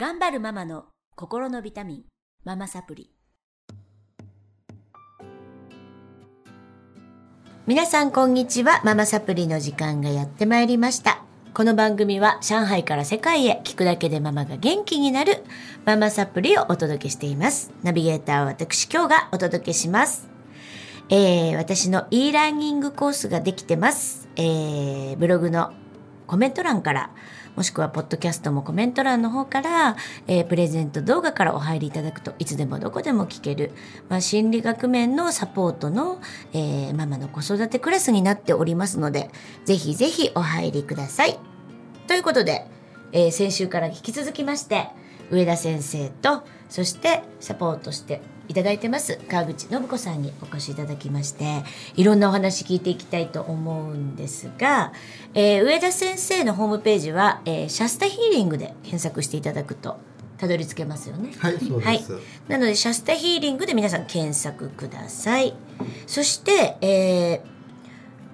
頑張るママの心のビタミン、ママサプリ。皆さんこんにちは。ママサプリの時間がやってまいりました。この番組は上海から世界へ聞くだけでママが元気になるママサプリをお届けしています。ナビゲーターは私今日がお届けします。えー、私の e ラーニングコースができてます。えー、ブログのコメント欄から、もしくはポッドキャストもコメント欄の方から、えープレゼント動画からお入りいただくといつでもどこでも聞ける、まあ、心理学面のサポートの、えーママの子育てクラスになっておりますのでぜひぜひお入りください。ということで、えー先週から引き続きまして上田先生とそしてサポートしていただいてます川口信子さんにお越しいただきましていろんなお話聞いていきたいと思うんですが、えー上田先生のホームページは、えーシャスタヒーリングで検索していただくとたどり着けますよね。はい、はいなのでシャスタヒーリングで皆さん検索くださいそして、えー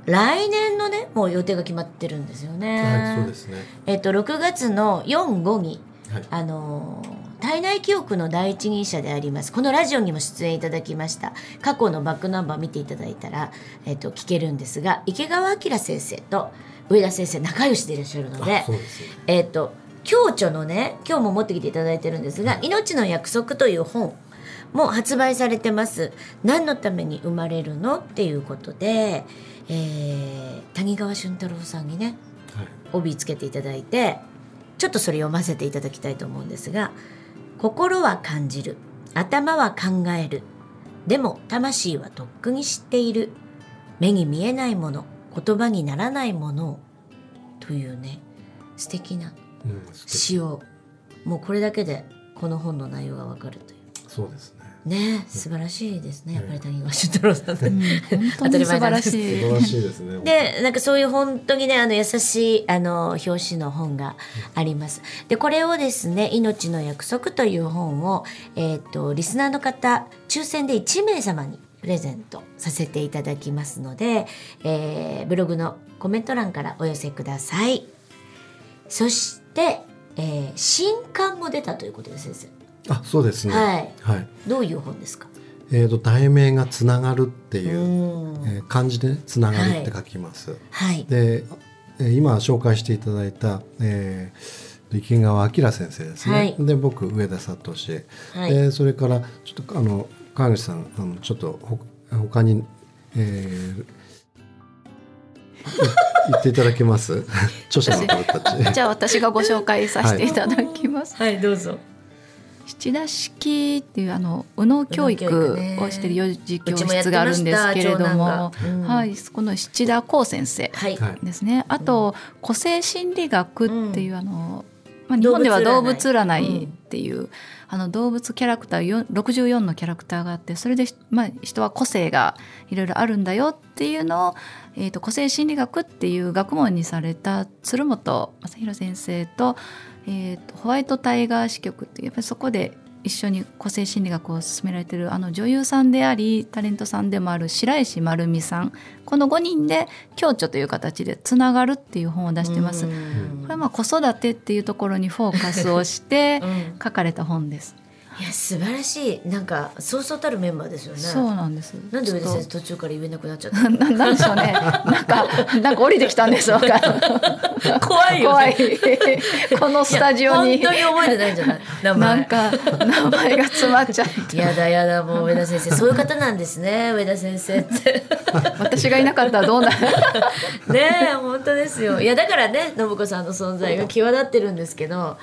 来年のねもう予定が決まってるんですよね。はい、そうですね。えっと6月の45にはい。あのー体内記憶の第一人者でありますこのラジオにも出演いただきました過去のバックナンバー見ていただいたら、えっと聞けるんですが池川明先生と上田先生仲良しでいらっしゃるので。えっ、と共著のね今日も持ってきていただいてるんですが「命の約束」という本も発売されてます何のために生まれるのっていうことで、えー谷川俊太郎さんにねはい。帯つけていただいてちょっとそれ読ませていただきたいと思うんですが「心は感じる。頭は考える。でも魂はとっくに知っている。目に見えないもの。言葉にならないもの。を」というね。素敵な詩を。もうこれだけでこの本の内容がわかるという。そうですね。ね素晴らしいですねやっぱりええ谷川俊太郎さんうんね。本当に素晴らし素い。晴らしいですね。でなんかそういう本当にねあの優しいあの表紙の本があります。でこれをですね「命の約束」という本を、えー、とリスナーの方抽選で1名様にプレゼントさせていただきますので、えーブログのコメント欄からお寄せください。そして、えー新刊も出たということです先あ、そうです生。ね。はい。はい。どういう本ですか？えっ、と題名がつながるってういう、んえー漢字でねつながるって書きます。はい。で、えー今紹介していただいた、えー、池川明先生ですね。はいで、僕上田聡。はい。で、それからちょっとあの川口さんあのちょっとほ他に、えー言っていただけます？著者の方たち。じゃあ私がご紹介させていただきます。はいどうぞ。七田式っていうあの右脳教育をしている幼児教室があるんですけれどもがうん、はい、この七田光先生はい。はいですね。あと個性心理学っていうあの、まあ、日本では動物占いっていう、あの動物キャラクターよ64のキャラクターがあってそれで、まあ、人は個性がいろいろあるんだよっていうのを、えー、と個性心理学っていう学問にされた鶴本正弘先生と,、えー、とホワイトタイガー支局ってやっぱりそこで一緒に個性心理学を進められてるあの女優さんでありタレントさんでもある白石丸美さんこの5人で共著という形で「つながる」っていう本を出してます。これはまあ子育てっていうところにフォーカスをしてうん書かれた本です。いや素晴らしいなんかそうそうたるメンバーですよね。そうなんです。なんで上田先生ち途中から言えなくなっちゃった ななんでしょうね。なんかなんか降りてきたんです。わか 怖いよ怖いね。このスタジオに本当に覚えてないんじゃない？名前なんか名前が詰まっちゃって。やだやだもう上田先生そういう方なんですね上田先生って私がいなかったらどうなる？ねえ本当ですよいやだからね信子さんの存在が際立ってるんですけど、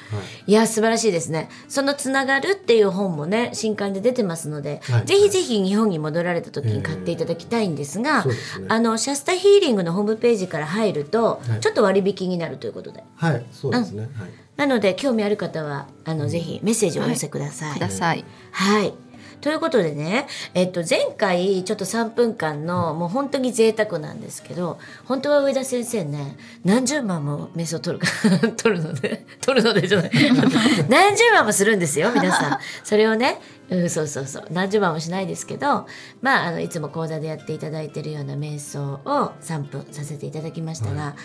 い、や素晴らしいですねその「つながる」っていう本もね新刊で出てますので、はいぜひぜひ日本に戻られた時に買っていただきたいんですが、そうですねあのシャスタヒーリングのホームページから入ると、はいちょっと割引になるということではい、そうですね。はい。なので興味ある方はあの、ぜひメッセージをお寄せください。ください。はい。ということでね、えっと、前回ちょっと3分間のもう本当に贅沢なんですけど本当は上田先生ね何十万も瞑想取るか 取るので取るのでじゃない。何十万もするんですよ皆さん。それをねうん、そうそうそう。何十万もしないですけど、まあ、あのいつも講座でやっていただいてるような瞑想を3分させていただきましたが、は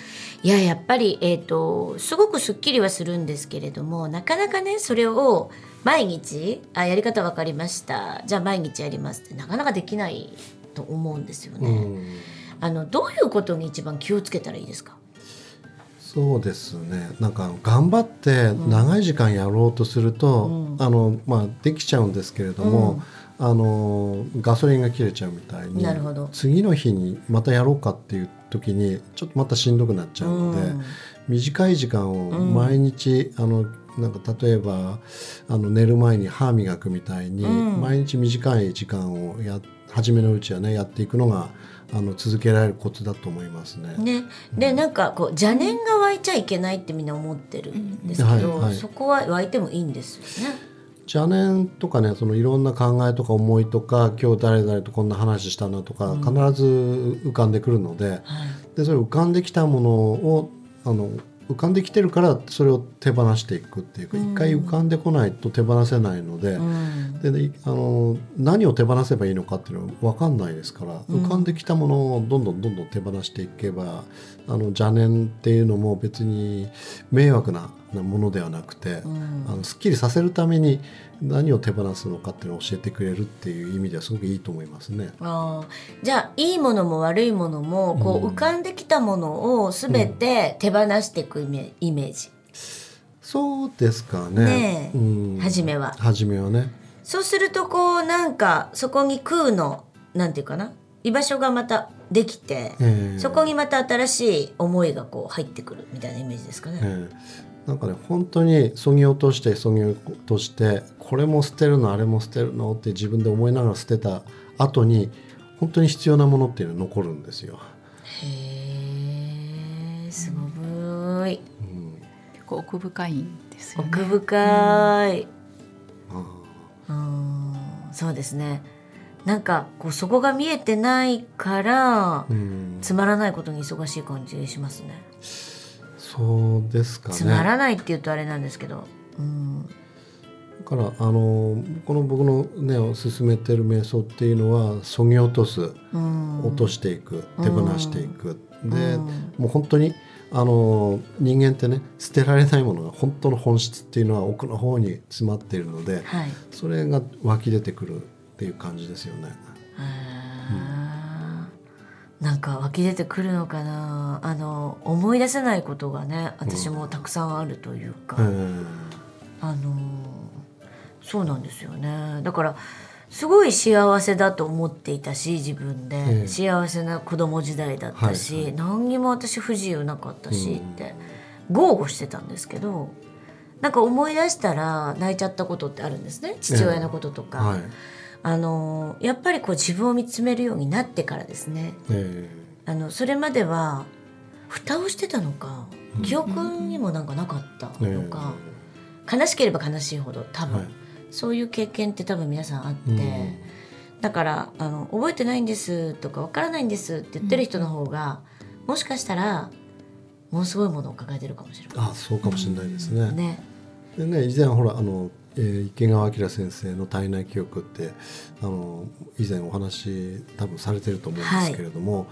い、いややっぱり、えーと、すごくすっきりはするんですけれどもなかなかねそれを毎日？あやり方分かりました。じゃあ毎日やりますってなかなかできないと思うんですよね。あのどういうことに一番気をつけたらいいですか？そうですね。なんか頑張って長い時間やろうとすると、うん、あのまあ、できちゃうんですけれども、うん、あのガソリンが切れちゃうみたいに次の日にまたやろうかっていう時にちょっとまたしんどくなっちゃうので、うん、短い時間を毎日、あのなんか例えばあの寝る前に歯磨くみたいに、毎日短い時間をや初めのうちはねやっていくのがあの続けられるコツだと思いますね。ね。で、なんかこう邪念が湧いちゃいけないってみんな思ってるんですけど、はいはい、そこは湧いてもいいんですよね。邪念とかねそのいろんな考えとか思いとか今日誰々とこんな話したなとか、必ず浮かんでくるのではい、でそれ浮かんできたものをあの浮かんできてるからそれを手放していくっていうか、一回浮かんでこないと手放せないのでうん、であの何を手放せばいいのかっていうのは分かんないですから、浮かんできたものをどんどんどんどん手放していけばあの邪念っていうのも別に迷惑なものではなくて、うん、あのすっきりさせるために何を手放すのかっていうのを教えてくれるっていう意味ではすごくいいと思いますね。あじゃあいいものも悪いものもこう浮かんできたものを全て手放していくイメージ、そうですかね。ねうん、初めは。初めはね。そうするとこうなんかそこに空のなんていうかな居場所がまたできて、えー、そこにまた新しい思いがこう入ってくるみたいなイメージですかね。えーなんかね本当にそぎ落としてそぎ落としてこれも捨てるのあれも捨てるのって自分で思いながら捨てた後に本当に必要なものっていうのは残るんですよ。へえすごい、うん、結構奥深いんですよね。奥深い、うん、そうですね。なんかこうそこが見えてないから、うん、つまらないことに忙しい感じしますね。そうですかね。つまらないって言うとあれなんですけど。うん、だからあのこの僕のねを進めてる瞑想っていうのはそぎ落とす、うん、落としていく手放していく、うん、で、うん、もう本当にあの人間ってね捨てられないものが本当の本質っていうのは奥の方に詰まっているので、はい、それが湧き出てくるっていう感じですよね。なんか湧き出てくるのかな。あの思い出せないことがね私もたくさんあるというか、うん、あのそうなんですよね。だからすごい幸せだと思っていたし自分で、え幸せな子供時代だったし、はいはい、何にも私不自由なかったしって、豪語してたんですけどなんか思い出したら泣いちゃったことってあるんですね。父親のこととか。えはいあのやっぱりこう自分を見つめるようになってからですね、えー、あのそれまでは蓋をしてたのか記憶にもなんかなかったのか、えー、悲しければ悲しいほど多分、はい、そういう経験って多分皆さんあって、うん、だからあの「覚えてないんです」とか「わからないんです」って言ってる人の方が、うん、もしかしたらものすごいものを抱えてるかもしれない。あそうかもしれないですね。うん、ね。でね以前ほらあのえー、池川明先生の体内記憶ってあの以前お話多分されてると思うんですけれども、はい、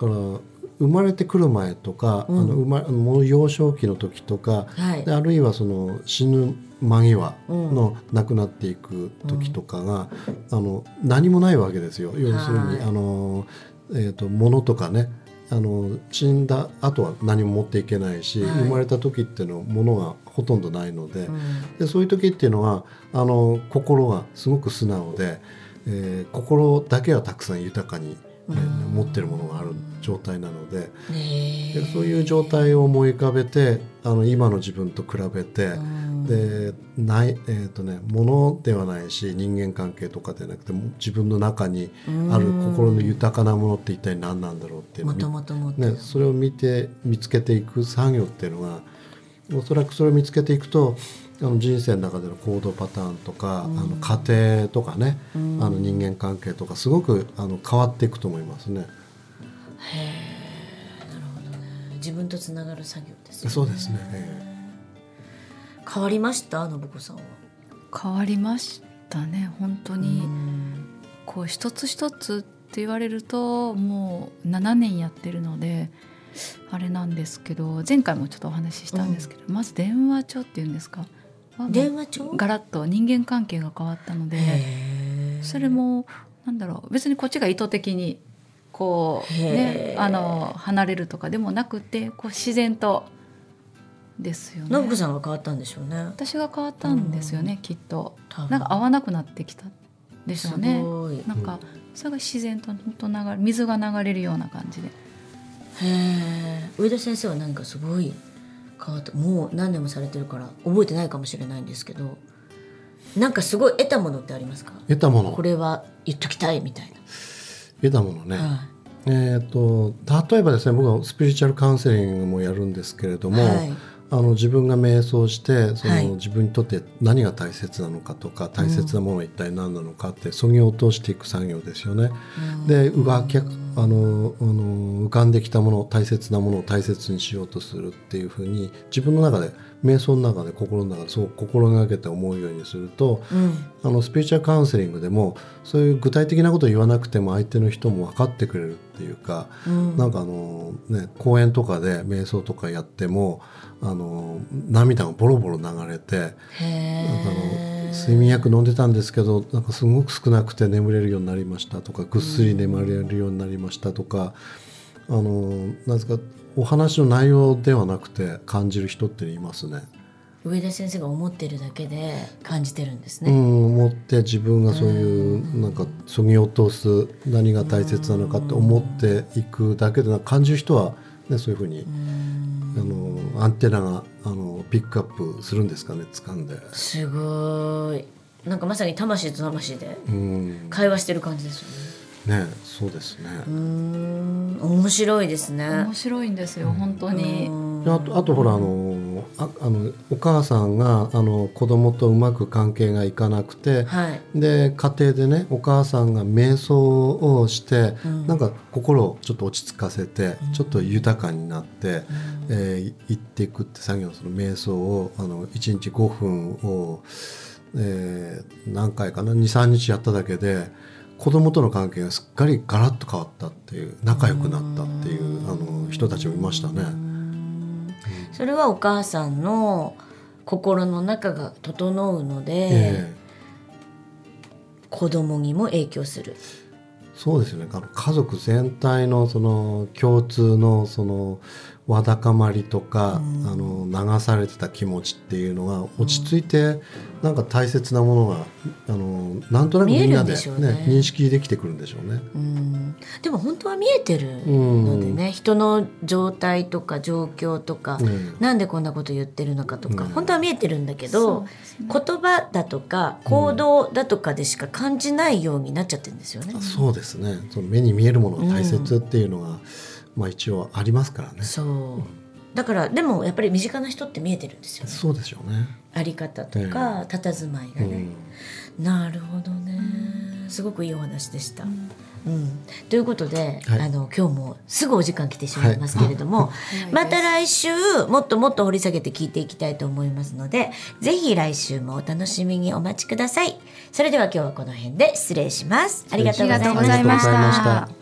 だから生まれてくる前とか、うん、あの生まもう幼少期の時とか、はい、あるいはその死ぬ間際の亡くなっていく時とかが、うん、あの何もないわけですよ。要するに、あのえーと、物とかねあの死んだ後は何も持っていけないし、はい、生まれた時っていうのは物がほとんどないのでうん、でそういう時っていうのはあの心がすごく素直で、えー、心だけはたくさん豊かに、えー、持ってるものがある状態なので。でそういう状態を思い浮かべてあの今の自分と比べて、でないえーとね、物ではないし人間関係とかではなくて自分の中にある心の豊かなものって一体何なんだろうっていうのを、ね、それを見て見つけていく作業っていうのがおそらくそれを見つけていくとあの人生の中での行動パターンとか、あの家庭とかね、あの人間関係とかすごくあの変わっていくと思いますね。へえなるほどね。自分とつながる作業ですね。そうですね。え変わりました？信子さんは。変わりましたね。本当に。こう一つ一つって言われるともう7年やってるのであれなんですけど前回もちょっとお話ししたんですけど、まず電話帳っていうんですか？電話帳？ガラッと人間関係が変わったのでそれもなんだろう別にこっちが意図的にこうへねーあの離れるとかでもなくてこう自然とですよね。信子さんが変わったんでしょうね。私が変わったんですよね、きっと。なんか合わなくなってきたでしょうね。なんかそれが自然と本当流れ水が流れるような感じで。へえ。上田先生は何かすごい変わったもう何年もされてるから覚えてないかもしれないんですけどなんかすごい得たものってありますか？得たもの？これは言っときたいみたい得たものね。な、はえー、と例えばですね僕はスピリチュアルカウンセリングもやるんですけれども、はい。あの自分が瞑想してその、はい。自分にとって何が大切なのかとか大切なものは一体何なのかってそぎ落としていく作業ですよね。でうわ逆あのあの浮かんできたもの大切なものを大切にしようとするっていうふうに自分の中で瞑想の中で心の中でそう心がけて思うようにするとうん。あのスピリチュアルカウンセリングでもそういう具体的なことを言わなくても相手の人も分かってくれるっていうか、うん。なんかあのね講演とかで瞑想とかやってもあの涙がボロボロ流れてへなんかあえの睡眠薬飲んでたんですけどなんかすごく少なくて眠れるようになりましたとかぐっすり眠れるようになりましたとか、あのなんですかお話の内容ではなくて感じる人っていますね。上田先生が思ってるだけで感じてるんですうね、ん、思って自分がそういうなんかそぎ落とす何が大切なのかって思っていくだけで感じる人は、ね、そういうふうにあのアンテナがあのピックアップするんですかね掴んで。すごいなんかまさに魂と魂でうん会話してる感じですよねねそうですね。うーん面白いですね面白いんですよ本当に。であとあとほらあのああのお母さんがあの子供とうまく関係がいかなくて、はい。で家庭でねお母さんが瞑想をして、うん。なんか心をちょっと落ち着かせて、ちょっと豊かになって、えー行っていくって作業その瞑想をあの1日5分を、えー何回かな23日やっただけで子供との関係がすっかりガラッと変わったっていう仲良くなったっていうあの人たちもいましたね。それはお母さんの心の中が整うので、ええ。子供にも影響する。そうですよね。あの家族全体のその共通のそのわだかまりとか、あの流されてた気持ちっていうのが落ち着いて、なんか大切なものがあのなんとなくみんなで,、見えるんでしょうね。認識できてくるんでしょうね。うん。でも本当は見えてるのでね、人の状態とか状況とか、うん。なんでこんなこと言ってるのかとか、うん。本当は見えてるんだけどね。言葉だとか行動だとかでしか感じないようになっちゃってるんですよね。そうですね。その目に見えるものが大切っていうのが、まあ一応ありますからね。そう。だからでもやっぱり身近な人って見えてるんですよね。そうでしょうね。あり方とか、佇まいがうね、ん。なるほどね。すごくいいお話でした。うん、ということで、はい。あの今日もすぐお時間来てしまいますけれども、い。また来週もっともっと掘り下げて聞いていきたいと思いますのでぜひ来週もお楽しみにお待ちください。それでは今日はこの辺で失礼します。ありがとうございました。